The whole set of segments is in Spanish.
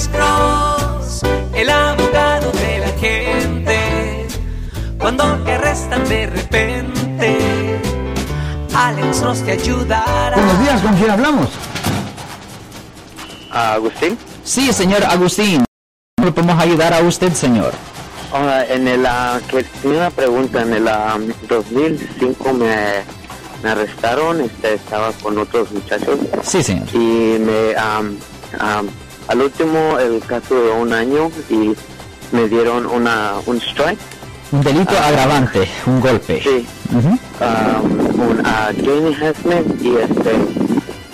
Alex Cross, el abogado de la gente. Cuando te arrestan de repente, Alex Cross te ayudará. Buenos días, ¿con quién hablamos? Agustín. Sí, señor Agustín. ¿Cómo podemos ayudar a usted, señor? Ah, en el, ah, que tenía una pregunta, en el ah, 2005 me, me arrestaron, este, estaba con otros muchachos Sí, señor. y me, am, am, al último el caso duró un año y me dieron una, un strike, Un delito Ah. agravante, un golpe. sí, Ujú. um, un uh, y este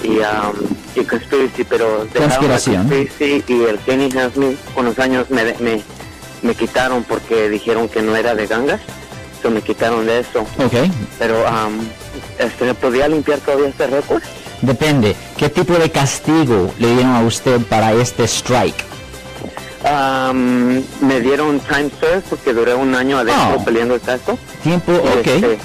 y, um, y conspiracy, pero Conspiración. conspiracy y el enhancement con los años me, me, me quitaron porque dijeron que no era de gangas, so me quitaron de eso, Ok. pero um, este, ¿me podía limpiar todavía este récord? Depende. ¿Qué tipo de castigo le dieron a usted para este strike? Um, me dieron time served porque duré un año adentro Oh. peleando el caso. Tiempo, Y, ok. este,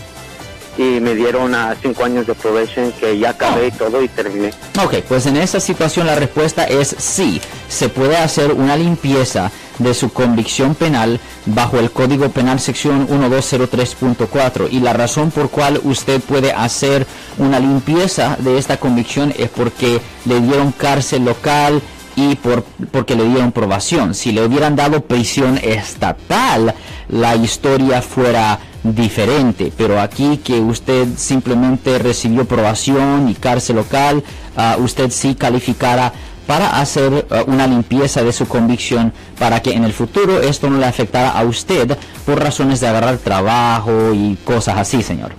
y me dieron a cinco años de probation que ya acabé Oh. todo y terminé. Ok, pues en esa situación la respuesta es sí. Se puede hacer una limpieza de su convicción penal bajo el Código Penal sección 1203.4 y la razón por cual usted puede hacer una limpieza de esta convicción es porque le dieron cárcel local y por, porque le dieron probación. Si le hubieran dado prisión estatal, la historia fuera diferente. Pero aquí que usted simplemente recibió probación y cárcel local, ah, usted sí calificara para hacer ah, una limpieza de su convicción para que en el futuro esto no le afectara a usted por razones de agarrar trabajo y cosas así, señor.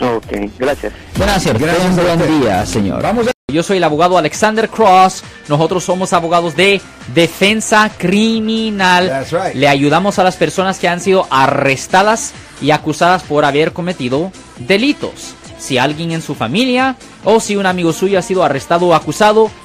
Ok, gracias. Gracias, Gracias un buen día, señor. Vamos a... Yo soy el abogado Alexander Cross. Nosotros somos abogados de defensa criminal. That's right. Le ayudamos a las personas que han sido arrestadas y acusadas por haber cometido delitos. Si alguien en su familia o si un amigo suyo ha sido arrestado o acusado,